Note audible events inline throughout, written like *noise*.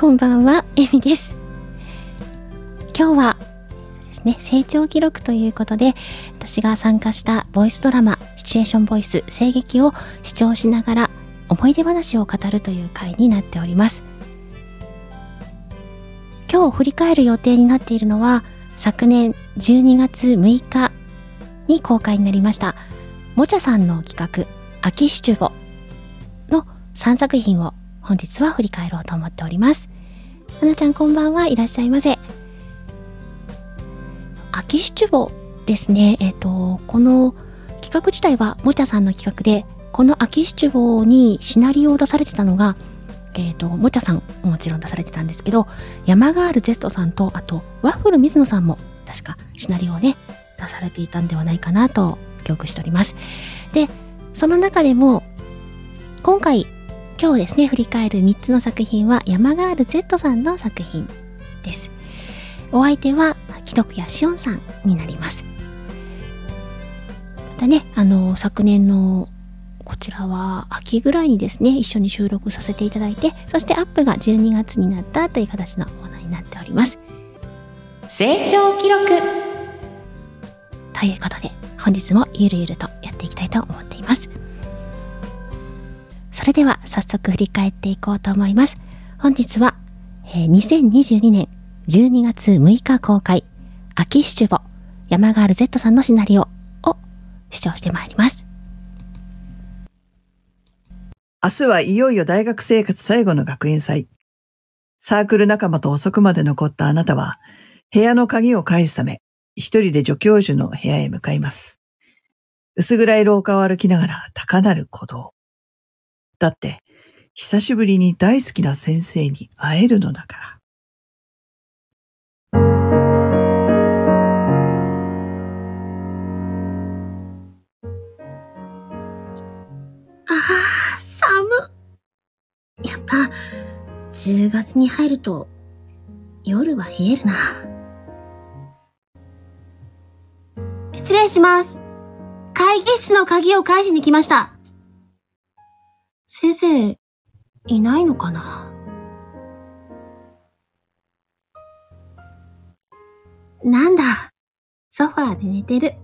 こんばんは、えみです。今日はですね、成長記録ということで、私が参加したボイスドラマ、シチュエーションボイス、声劇を視聴しながら思い出話を語るという回になっております。今日振り返る予定になっているのは、昨年12月6日に公開になりました、もちゃさんの企画、秋シチュボの3作品を本日は振り返ろうと思っております。はなちゃんこんばんはいらっしゃいませ。秋七五ですね。えっ、ー、と、この企画自体はもちゃさんの企画で、この秋七五にシナリオを出されてたのが、えっ、ー、と、もちゃさんもちろん出されてたんですけど、山ガールゼストさんと、あと、ワッフル水野さんも確かシナリオをね、出されていたんではないかなと記憶しております。で、その中でも、今回今日ですね、振り返る3つの作品は山ガール Z さんの作品です。お相手は、既読やしおんさんになります。またね、あの、昨年のこちらは秋ぐらいにですね、一緒に収録させていただいて、そしてアップが12月になったという形のものになっております。成長記録ということで、本日もゆるゆるとやっていきたいと思っています。それでは早速振り返っていこうと思います。本日は、えー、2022年12月6日公開、秋シチュボ、山ガール Z さんのシナリオを視聴してまいります。明日はいよいよ大学生活最後の学園祭。サークル仲間と遅くまで残ったあなたは、部屋の鍵を返すため、一人で助教授の部屋へ向かいます。薄暗い廊下を歩きながら高鳴る鼓動。だって、久しぶりに大好きな先生に会えるのだから。ああ、寒。やっぱ、10月に入ると、夜は冷えるな。失礼します。会議室の鍵を返しに来ました。先生、いないのかな？なんだ、ソファーで寝てる。*laughs*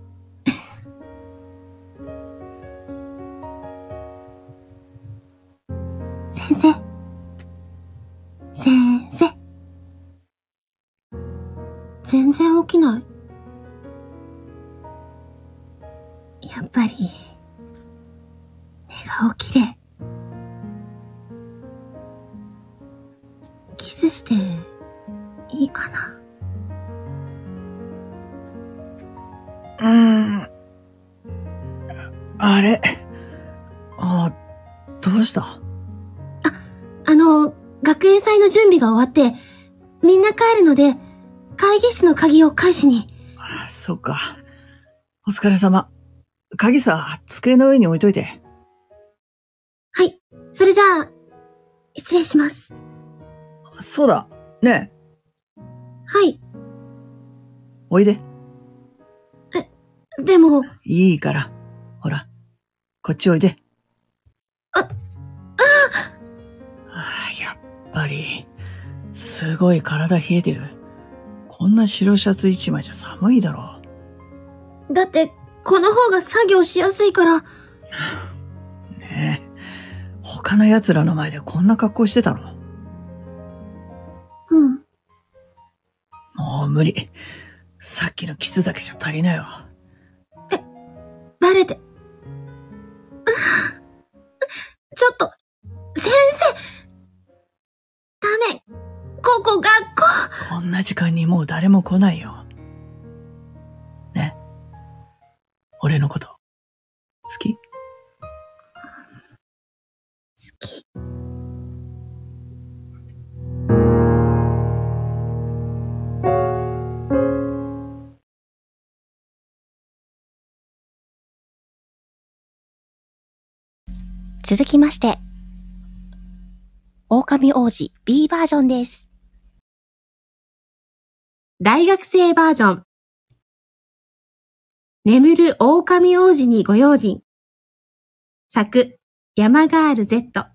先生。先生。全然起きない。やっぱり、していいかな？うーん。あれ？あ、どうした？あ、あの、学園祭の準備が終わって、みんな帰るので、会議室の鍵を返しに。あ、そっか。お疲れ様。鍵さ、机の上に置いといて。はい。それじゃあ、失礼します。そうだ。ねえ。はい。おいで。え、でも。いいから。ほら、こっちおいで。あ、ああやっぱり、すごい体冷えてる。こんな白シャツ一枚じゃ寒いだろう。だって、この方が作業しやすいから。ねえ。他の奴らの前でこんな格好してたの？無理。さっきのキスだけじゃ足りないわ。え、バレて。*laughs* ちょっと、先生ダメ。ここ学校こんな時間にもう誰も来ないよ。続きまして、狼王子 B バージョンです。大学生バージョン。眠る狼王子にご用心。作、山ガール Z。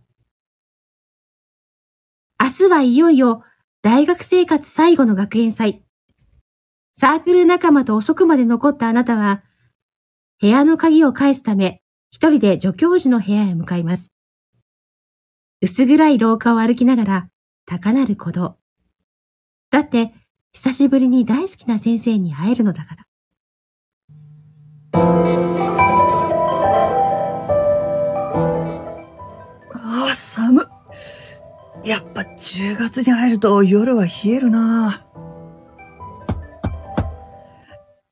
明日はいよいよ大学生活最後の学園祭。サークル仲間と遅くまで残ったあなたは、部屋の鍵を返すため、一人で助教授の部屋へ向かいます。薄暗い廊下を歩きながら、高鳴る鼓動。だって、久しぶりに大好きな先生に会えるのだから。ああ、寒やっぱ10月に入ると夜は冷えるな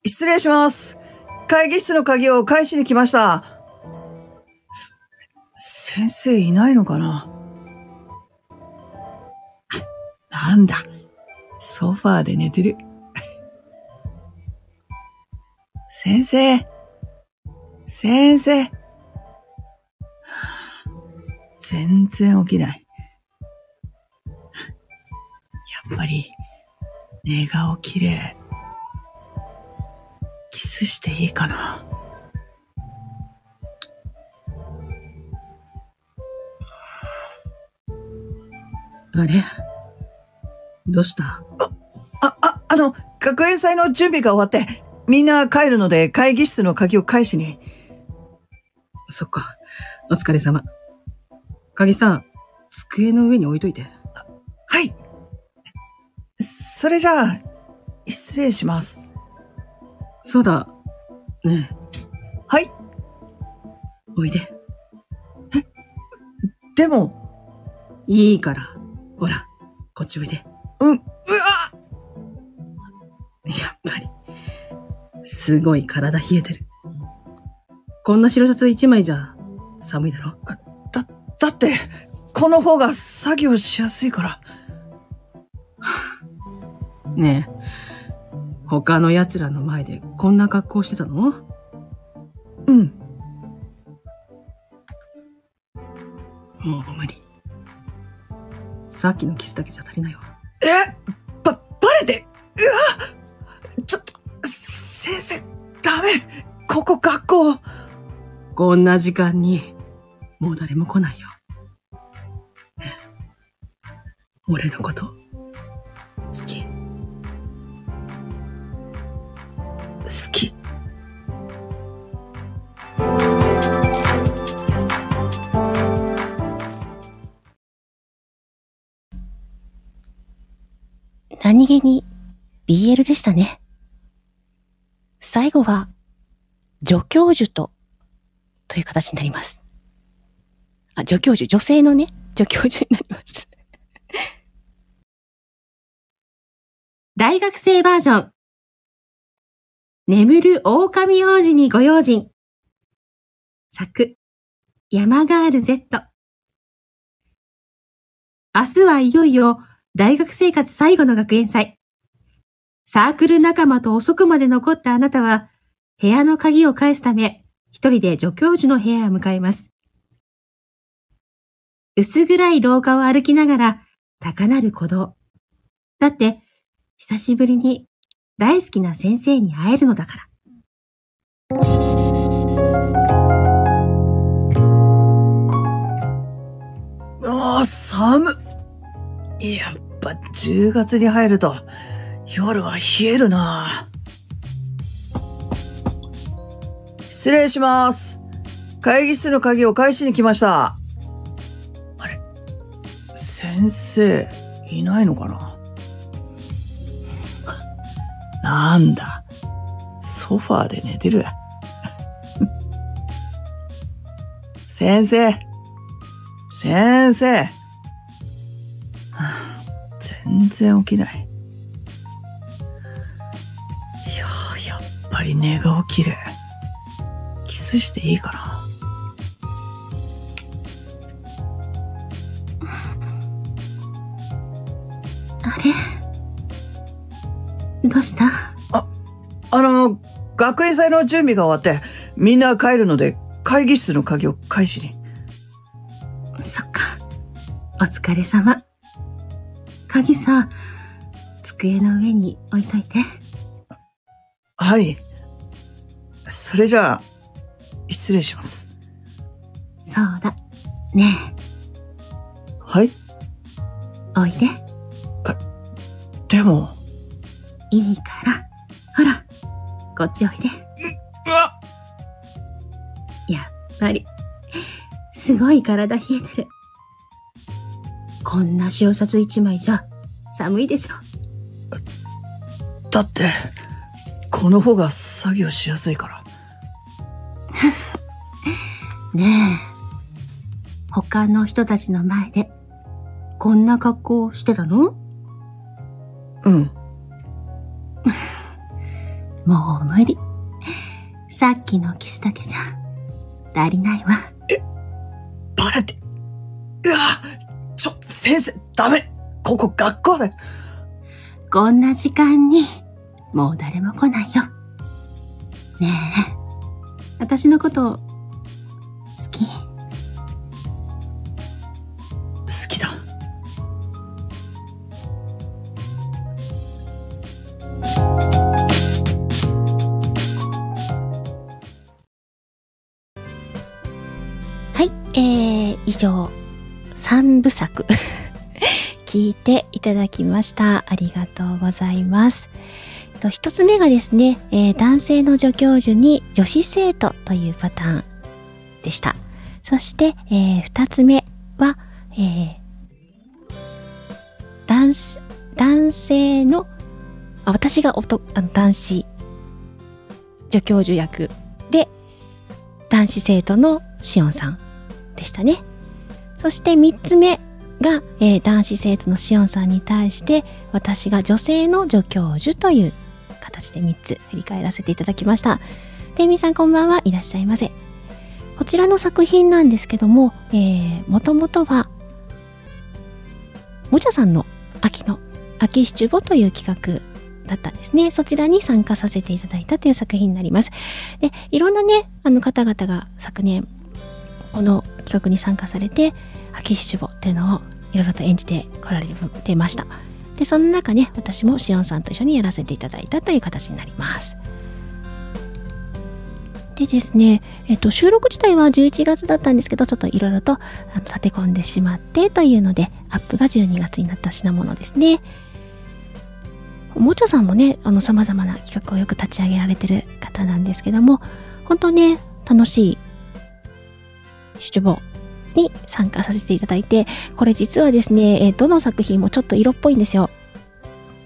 失礼します。会議室の鍵を返しに来ました。先生いないのかな？なんだ。ソファーで寝てる。*laughs* 先生。先生。全然起きない。やっぱり、寝顔綺麗。キスしていいかな？あれどうした？あ、あ、あ、あの、学園祭の準備が終わって、みんな帰るので会議室の鍵を返しに。そっか。お疲れ様。鍵さん、机の上に置いといて。はい。それじゃあ、失礼します。そうだ。ねえ。はい。おいで。えでも。いいから。ほら、こっちおいで。うん、うわやっぱり。すごい体冷えてる。こんな白シャツ一枚じゃ寒いだろ？だ、だって、この方が作業しやすいから。*sighs* ねえ、他の奴らの前でこんな格好してたの？うん。さっきのキスだけじゃ足りないわ。えば、バレてうわちょっと、先生、ダメここ学校こんな時間に、もう誰も来ないよ。ね俺のこと、何気に BL でしたね。最後は、助教授と、という形になります。あ、助教授、女性のね、助教授になります。*laughs* 大学生バージョン。眠る狼王子にご用心。作、山ガール Z。明日はいよいよ大学生活最後の学園祭。サークル仲間と遅くまで残ったあなたは、部屋の鍵を返すため、一人で助教授の部屋へ向かいます。薄暗い廊下を歩きながら、高鳴る鼓動。だって、久しぶりに大好きな先生に会えるのだから。ああ、寒っやっぱ10月に入ると夜は冷えるな失礼します。会議室の鍵を返しに来ました。あれ先生、いないのかな？*laughs* なんだ。ソファーで寝てる。*laughs* 先生。先生。全然起きない。いややっぱり寝顔綺麗。キスしていいかな。あれ？どうした？あ、あの、学園祭の準備が終わって、みんな帰るので、会議室の鍵を返しに。そっか。お疲れ様。鍵さ、机の上に置いといて。はい。それじゃあ、失礼します。そうだ。ねえ。はいおおいで。でも、いいから。ほら、こっちおいで。うわやっぱり、すごい体冷えてる。こんな白シャツ一枚じゃ寒いでしょ。だって、この方が作業しやすいから。*laughs* ねえ。他の人たちの前で、こんな格好をしてたの？うん。*laughs* もう無理。さっきのキスだけじゃ、足りないわ。バレて。うわ先生、ダメ。ここ学校だよこんな時間に、もう誰も来ないよ。ねえ、私のこと、好き？好きだ。はい、えー、以上、3部作、*laughs* 聞いていただきました。ありがとうございます。一つ目がですね、えー男性の助教授に女子生徒というパターンでした。そして、えー二つ目は、えー男男性の、あ私がおとあの男子助教授役で、男子生徒のしおんさんでしたね。そして3つ目が、えー男子生徒のしおんさんに対して私が女性の助教授という形で3つ振り返らせていただきました。てみさんこんばんはいらっしゃいませ。こちらの作品なんですけども、えー、もともとはもちゃさんの秋の秋シチュボという企画だったんですね。そちらに参加させていただいたという作品になります。で、いろんなね、あの方々が昨年、この企画に参加されて、秋シチュボっていうのをいろいろと演じてこられてました。で、その中ね、私もしおんさんと一緒にやらせていただいたという形になります。でですね、えっと、収録自体は11月だったんですけど、ちょっといろいろと立て込んでしまってというので、アップが12月になった品物ですねお。もちゃさんもね、あの、様々な企画をよく立ち上げられてる方なんですけども、本当ね、楽しい出簿に参加させていただいて、これ実はですね、えどの作品もちょっと色っぽいんですよ。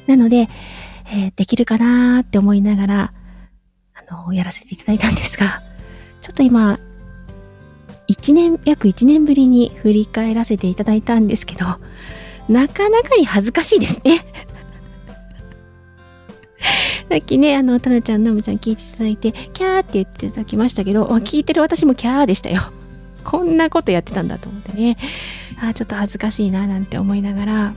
なので、えーできるかなーって思いながら、あの、やらせていただいたんですが、*laughs* ちょっと今、一年、約1年ぶりに振り返らせていただいたんですけど、なかなかに恥ずかしいですね。*laughs* さっきね、あの、たなちゃん、なむちゃん聞いていただいて、キャーって言っていただきましたけど、聞いてる私もキャーでしたよ。こんなことやってたんだと思ってね。あちょっと恥ずかしいな、なんて思いながら、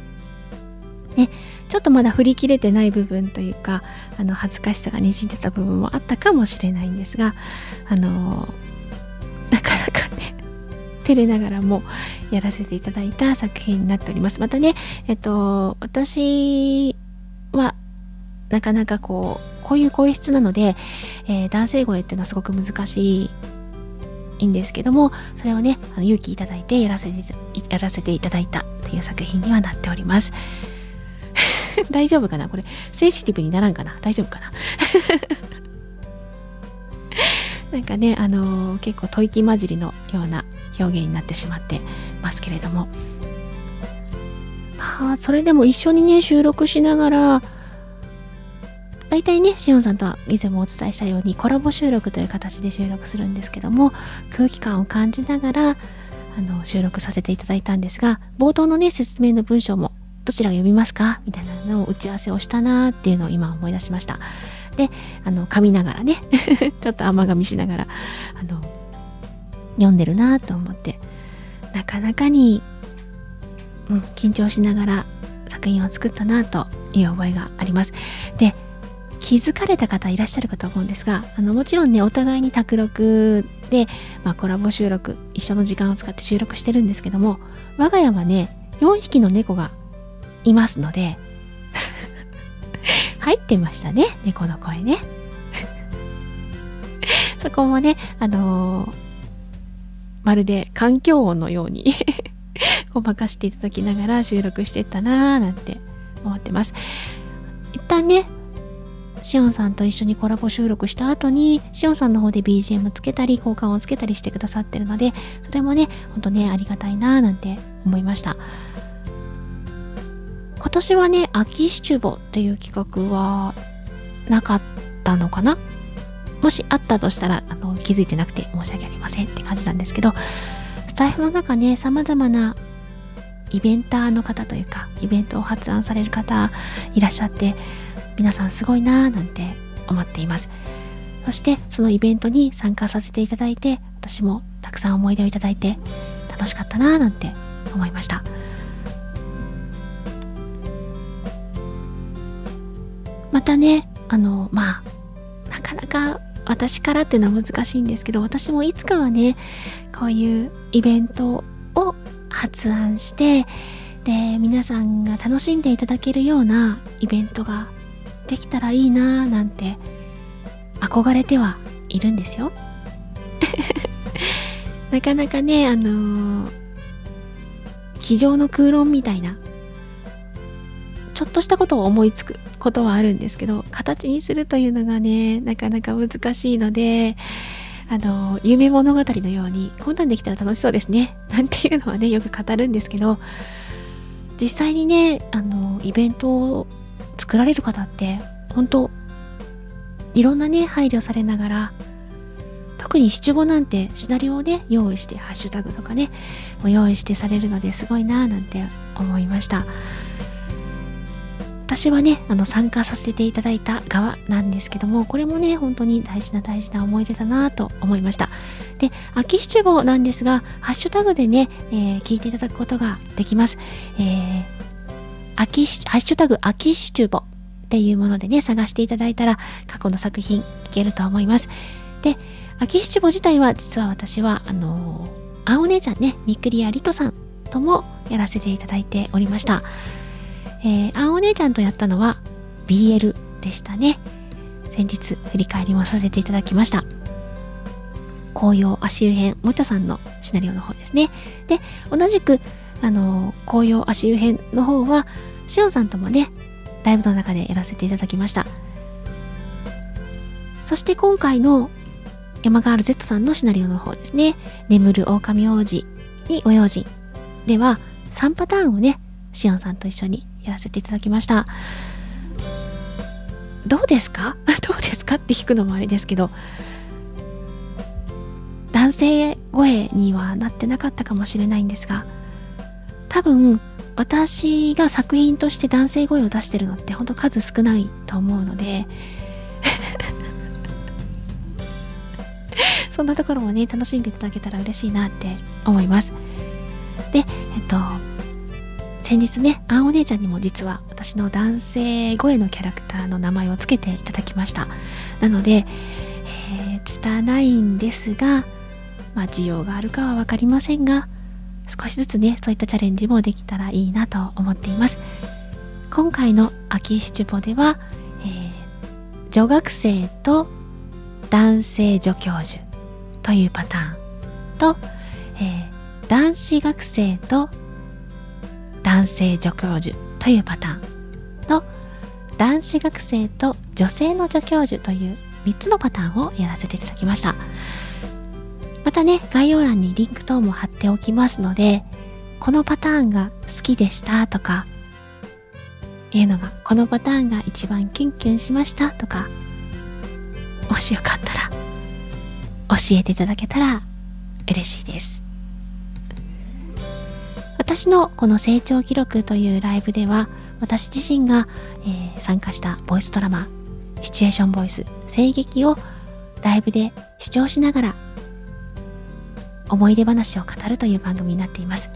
ね、ちょっとまだ振り切れてない部分というか、あの、恥ずかしさがにじんでた部分もあったかもしれないんですが、あのーなかなかね、照れながらもやらせていただいた作品になっております。またね、えっと、私は、なかなかこう、こういう声質なので、えー男性声っていうのはすごく難しいいいんですけども、それをね、あの勇気いただいてやらせてやらせていただいたという作品にはなっております。*laughs* 大丈夫かな？これ、センシティブにならんかな？大丈夫かな？*laughs* なんかね、あのー結構吐息混じりのような表現になってしまってますけれども。まあ、それでも一緒にね、収録しながら、大体ね、しおんさんとは以前もお伝えしたようにコラボ収録という形で収録するんですけども、空気感を感じながら、あの、収録させていただいたんですが、冒頭のね、説明の文章も、どちらが読みますか？みたいなのを打ち合わせをしたなーっていうのを今思い出しました。で、あの、噛みながらね、*laughs* ちょっと甘噛みしながら、あの、読んでるなと思って、なかなかに、うん、緊張しながら作品を作ったなという覚えがあります。で、気づかれた方いらっしゃるかと思うんですが、あの、もちろんね、お互いに卓録で、まあ、コラボ収録、一緒の時間を使って収録してるんですけども、我が家はね、4匹の猫がいますので、*laughs* 入ってましたね、猫の声ね。*laughs* そこもね、あのーまるで環境音のように *laughs* ごまかしていただきながら収録してったなーなんて思ってます。一旦ね、しおんさんと一緒にコラボ収録した後に、しおんさんの方で BGM つけたり、交換をつけたりしてくださってるので、それもね、ほんとね、ありがたいなーなんて思いました。今年はね、秋シチュボっていう企画はなかったのかな？もしあったとしたらあの気づいてなくて申し訳ありませんって感じなんですけどスタイフの中ね様々なイベンターの方というかイベントを発案される方いらっしゃって皆さんすごいなーなんて思っています。そしてそのイベントに参加させていただいて私もたくさん思い出をいただいて楽しかったなーなんて思いました。またねあのまあなかなか私からっていうのは難しいんですけど私もいつかはねこういうイベントを発案してで皆さんが楽しんでいただけるようなイベントができたらいいなぁなんて憧れてはいるんですよ。*laughs* なかなかねあのー、机上の空論みたいなちょっとしたことを思いつくことはあるんですけど形にするというのがねなかなか難しいのであの夢物語のようにこんなんできたら楽しそうですねなんていうのはねよく語るんですけど実際にねあのイベントを作られる方って本当いろんなね配慮されながら特に七五なんてシナリオをね用意してハッシュタグとかねも用意してされるのですごいなぁなんて思いました。私はね、あの、参加させていただいた側なんですけども、これもね、本当に大事な大事な思い出だなと思いました。で、秋七五なんですが、ハッシュタグでね、えー、聞いていただくことができます。えー、秋、ハッシュタグ秋七五っていうものでね、探していただいたら、過去の作品聞けると思います。で、秋七五自体は、実は私は、あのー、あお姉ちゃんね、みくりやりとさんともやらせていただいておりました。えー、あお姉ちゃんとやったのは BL でしたね。先日振り返りもさせていただきました。紅葉足湯編、もちゃさんのシナリオの方ですね。で、同じく、あの、紅葉足湯編の方は、しおんさんともね、ライブの中でやらせていただきました。そして今回の山ガール Z さんのシナリオの方ですね。眠る狼王子にご用心では3パターンをね、しおんさんと一緒にやらせていただきました。どうですか？*laughs* どうですかって聞くのもあれですけど、男性声にはなってなかったかもしれないんですが、多分、私が作品として男性声を出してるのってほんと数少ないと思うので *laughs* そんなところもね、楽しんでいただけたら嬉しいなって思います。で、えっと、先日ね、あんお姉ちゃんにも実は私の男性声のキャラクターの名前を付けていただきました。なので、えー、拙いんですが、まあ、需要があるかは分かりませんが、少しずつね、そういったチャレンジもできたらいいなと思っています。今回の秋シチュボでは、えー、女学生と男性助教授というパターンと、えー、男子学生と男性助教授というパターンと男子学生と女性の助教授という3つのパターンをやらせていただきましたまたね概要欄にリンク等も貼っておきますのでこのパターンが好きでしたとかいうのがこのパターンが一番キュンキュンしましたとかもしよかったら教えていただけたら嬉しいです。私のこの成長記録というライブでは私自身が、えー、参加したボイスドラマシチュエーションボイス声劇をライブで視聴しながら思い出話を語るという番組になっています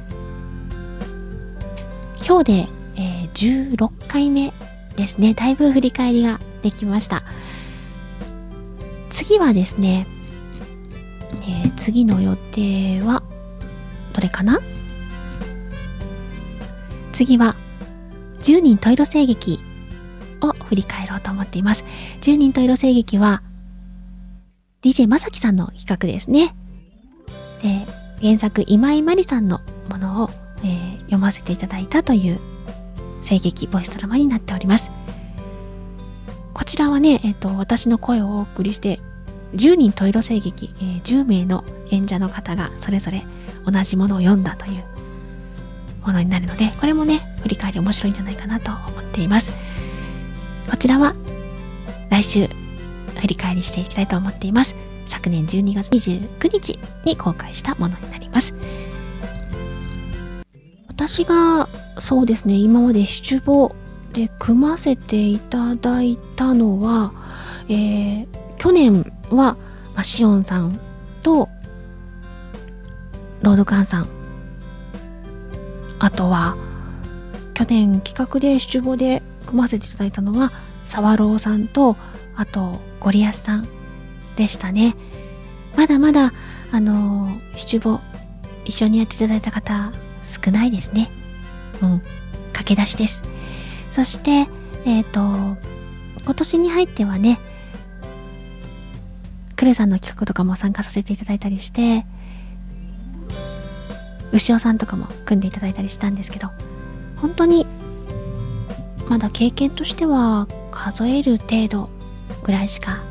今日で、えー、16回目ですねだいぶ振り返りができました次はですね、えー、次の予定はどれかな？次は10人トイロ声劇を振り返ろうと思っています。10人トイロ声劇は DJ まさきさんの企画ですね。で、原作今井まりさんのものを、えー、読ませていただいたという声劇ボイスドラマになっております。こちらはね、えっ、ー、と、私の声をお送りして、10人十色声劇、えー、10名の演者の方がそれぞれ同じものを読んだというものになるので、これもね、振り返り面白いんじゃないかなと思っています。こちらは来週振り返りしていきたいと思っています。昨年12月29日に公開したものになります。私がそうですね、今まで七五で組ませていただいたのは、えー、去年は、まあ、シオンさんとロードカンさんあとは去年企画で七五で組ませていただいたのはサワローさんとあとゴリアスさんでしたねまだまだあの七五一緒にやっていただいた方少ないですね。うん。駆け出しです。そしてえっ、ー、と今年に入ってはねクレさんの企画とかも参加させていただいたりして牛尾さんとかも組んでいただいたりしたんですけど本当にまだ経験としては数える程度ぐらいしか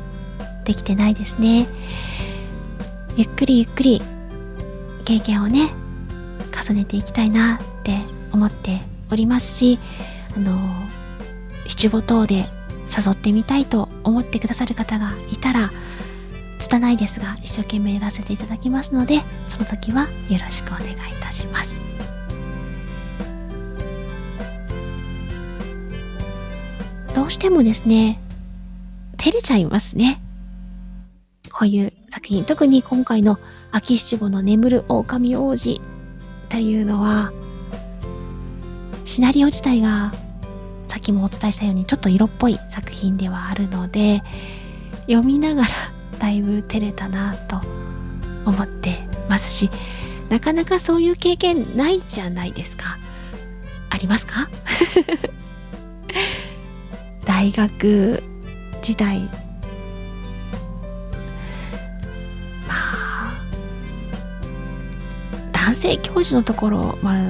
できてないですねゆっくりゆっくり経験をね重ねていきたいなって思っておりますしあの七五等で誘ってみたいと思ってくださる方がいたら拙いですが一生懸命やらせていただきますのでその時はよろしくお願いいたします。どうしてもですね照れちゃいますね。こういう作品特に今回の秋七五の眠る狼王子というのはシナリオ自体がさっきもお伝えしたようにちょっと色っぽい作品ではあるので読みながらだいぶ照れたなと思ってますしなかなかそういう経験ないじゃないですか。ありますか？*laughs* 大学時代男性教授のところまあ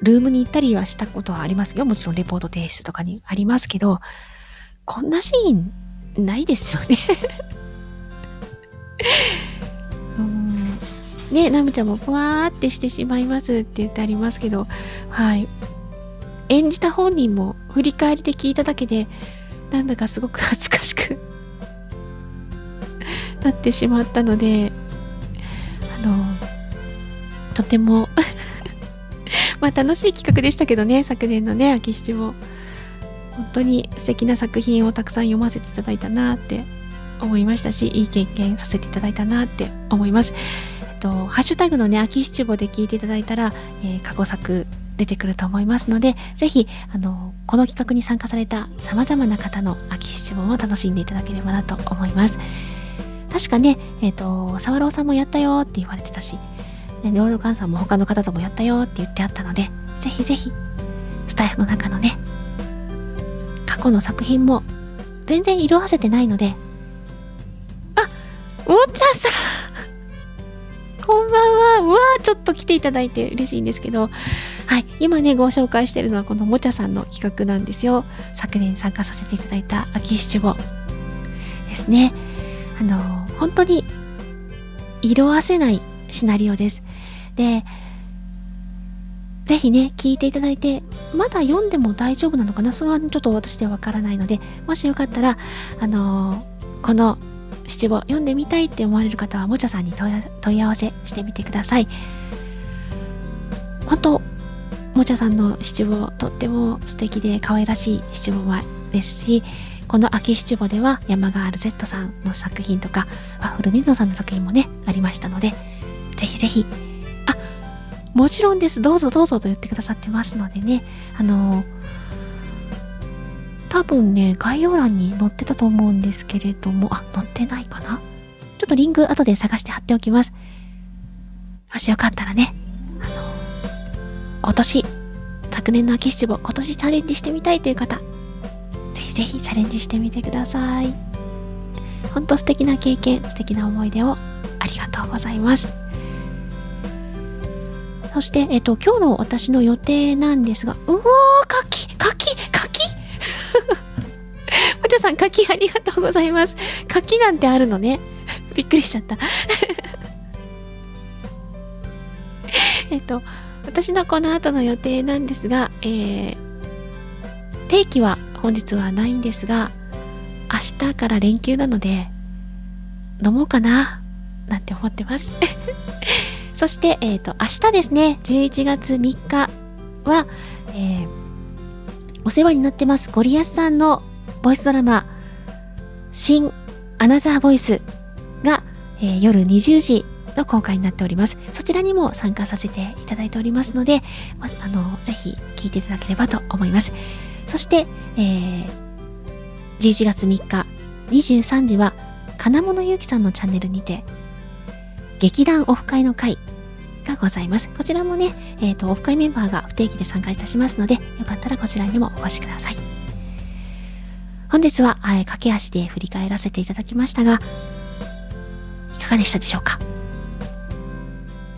ルームに行ったりはしたことはありますよもちろんレポート提出とかにありますけどこんなシーンないですよね。*laughs* うん。ねナムちゃんもふわーってしてしまいますって言ってありますけどはい。演じた本人も振り返りで聞いただけでなんだかすごく恥ずかしく *laughs* なってしまったのであのとても *laughs* まあ楽しい企画でしたけどね昨年のね秋七も本当に素敵な作品をたくさん読ませていただいたなって思いましたし、いい経験させていただいたなって思います。えっと、ハッシュタグのね、秋七五で聞いていただいたら、えー、過去作出てくると思いますので、ぜひ、あの、この企画に参加された様々な方の秋七五を楽しんでいただければなと思います。確かね、えっ、ー、と、沢朗さんもやったよって言われてたし、ね、ロードカンさんも他の方ともやったよって言ってあったので、ぜひぜひ、スタイフの中のね、過去の作品も全然色あせてないので、もちゃさん *laughs* こんばんは。うわー、ちょっと来ていただいて嬉しいんですけど、はい、今ね、ご紹介してるのはこのもちゃさんの企画なんですよ。昨年参加させていただいた秋七五ですね。あの、本当に色あせないシナリオです。で、ぜひね、聞いていただいて、まだ読んでも大丈夫なのかな？それはちょっと私ではわからないので、もしよかったら、あのこの七五読んでみたいって思われる方はもちゃさんに問い合わせしてみてください。本当もちゃさんの七五とっても素敵で可愛らしい七五ですしこの秋七五では山ガール Z さんの作品とかワッフル水野さんの作品もねありましたのでぜひぜひもちろんですどうぞどうぞと言ってくださってますのでねあの多分ね、概要欄に載ってたと思うんですけれども、あ、載ってないかなちょっとリンク後で探して貼っておきます。もしよかったらね、あの、今年、昨年の秋七五、今年チャレンジしてみたいという方、ぜひぜひチャレンジしてみてください。ほんと素敵な経験、素敵な思い出をありがとうございます。そして、えっ、と、今日の私の予定なんですが、うおー、柿、柿、柿？もちゃさん、柿ありがとうございます。柿なんてあるのね？*laughs* びっくりしちゃった。*laughs* えっと、私のこの後の予定なんですが、えー、定期は本日はないんですが、明日から連休なので、飲もうかな、なんて思ってます。*laughs* そして、えっ、と、明日ですね、11月3日は、えーお世話になってます、ゴリアスさんのボイスドラマ、新アナザーボイスが、えー夜20時の公開になっております。そちらにも参加させていただいておりますので、まあの、ぜひ聞いていただければと思います。そして、えー11月3日23時は、金物ゆうきさんのチャンネルにて、劇団オフ会の会がございます。こちらもね、えっ、と、オフ会メンバーが不定期で参加いたしますので、よかったらこちらにもお越しください。本日は、えー駆け足で振り返らせていただきましたが、いかがでしたでしょうか？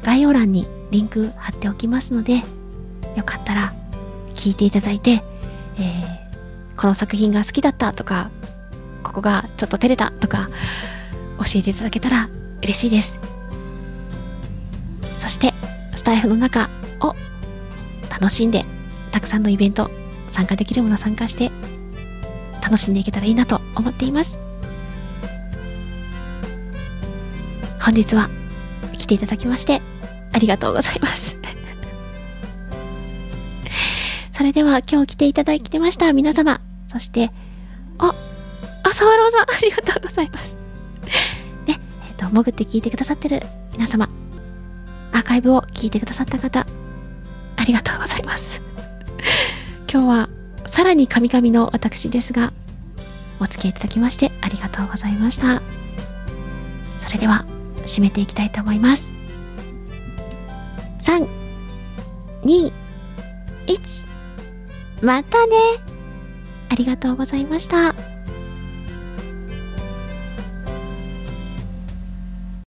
概要欄にリンク貼っておきますので、よかったら聞いていただいて、えーこの作品が好きだったとか、ここがちょっと照れたとか、教えていただけたら嬉しいです。そして、スタイフの中を楽しんで、たくさんのイベント、参加できるもの参加して、楽しんでいけたらいいなと思っています。本日は来ていただきまして、ありがとうございます。*laughs* それでは今日来ていただいてました皆様、そして、あ、あ、サワローさん、ありがとうございます。ね、えっ、と、潜って聞いてくださってる皆様、カイブを聞いてくださった方、ありがとうございます。*laughs* 今日は、さらにカミカミの私ですが、お付き合いいただきましてありがとうございました。それでは、締めていきたいと思います。3、2、1、またねありがとうございました。